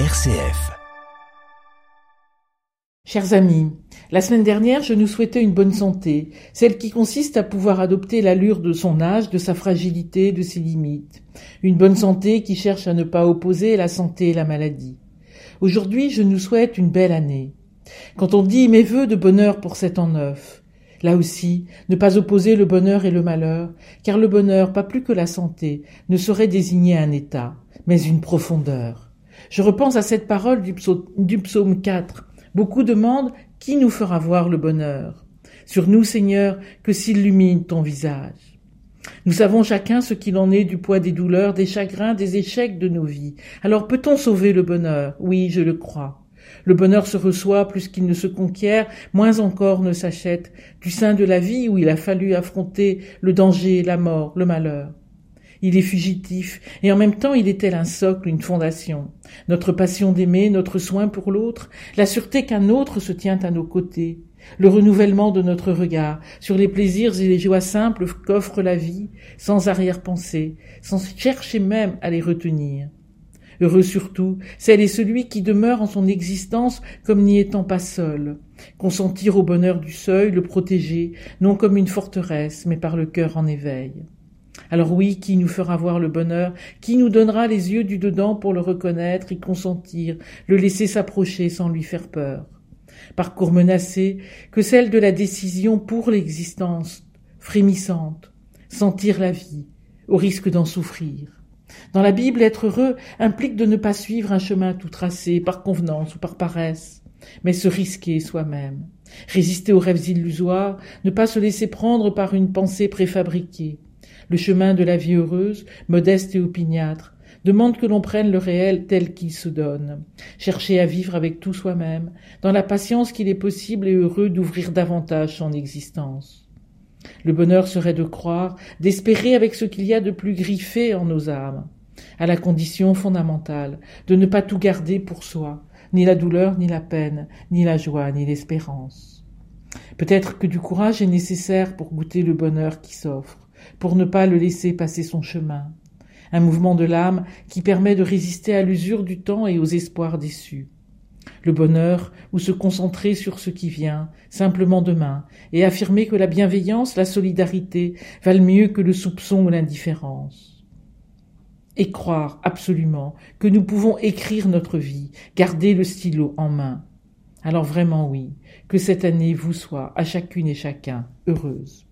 RCF. Chers amis, la semaine dernière, je nous souhaitais une bonne santé, celle qui consiste à pouvoir adopter l'allure de son âge, de sa fragilité, de ses limites. Une bonne santé qui cherche à ne pas opposer la santé et la maladie. Aujourd'hui, je nous souhaite une belle année. Quand on dit mes vœux de bonheur pour cet an neuf, là aussi, ne pas opposer le bonheur et le malheur, car le bonheur, pas plus que la santé, ne saurait désigner un état, mais une profondeur. Je repense à cette parole du psaume, du psaume 4. Beaucoup demandent qui nous fera voir le bonheur? Sur nous, Seigneur, que s'illumine ton visage. Nous savons chacun ce qu'il en est du poids des douleurs, des chagrins, des échecs de nos vies. Alors peut-on sauver le bonheur? Oui, je le crois. Le bonheur se reçoit plus qu'il ne se conquiert, moins encore ne s'achète, du sein de la vie où il a fallu affronter le danger, la mort, le malheur. Il est fugitif, et en même temps il est tel un socle, une fondation? Notre passion d'aimer, notre soin pour l'autre, la sûreté qu'un autre se tient à nos côtés, le renouvellement de notre regard sur les plaisirs et les joies simples qu'offre la vie, sans arrière-pensée, sans chercher même à les retenir. Heureux surtout, celle et celui qui demeure en son existence comme n'y étant pas seul, consentir au bonheur du seuil, le protéger, non comme une forteresse, mais par le cœur en éveil. Alors oui, qui nous fera voir le bonheur, qui nous donnera les yeux du dedans pour le reconnaître, y consentir, le laisser s'approcher sans lui faire peur. Parcours menacé, que celle de la décision pour l'existence, frémissante, sentir la vie, au risque d'en souffrir. Dans la Bible, être heureux implique de ne pas suivre un chemin tout tracé par convenance ou par paresse, mais se risquer soi-même, résister aux rêves illusoires, ne pas se laisser prendre par une pensée préfabriquée, le chemin de la vie heureuse, modeste et opiniâtre, demande que l'on prenne le réel tel qu'il se donne, chercher à vivre avec tout soi-même, dans la patience qu'il est possible et heureux d'ouvrir davantage son existence. Le bonheur serait de croire, d'espérer avec ce qu'il y a de plus griffé en nos âmes, à la condition fondamentale de ne pas tout garder pour soi, ni la douleur, ni la peine, ni la joie, ni l'espérance. Peut-être que du courage est nécessaire pour goûter le bonheur qui s'offre, pour ne pas le laisser passer son chemin. Un mouvement de l'âme qui permet de résister à l'usure du temps et aux espoirs déçus. Le bonheur, ou se concentrer sur ce qui vient, simplement demain, et affirmer que la bienveillance, la solidarité valent mieux que le soupçon ou l'indifférence. Et croire absolument que nous pouvons écrire notre vie, garder le stylo en main. Alors vraiment oui, que cette année vous soit, à chacune et chacun, heureuse.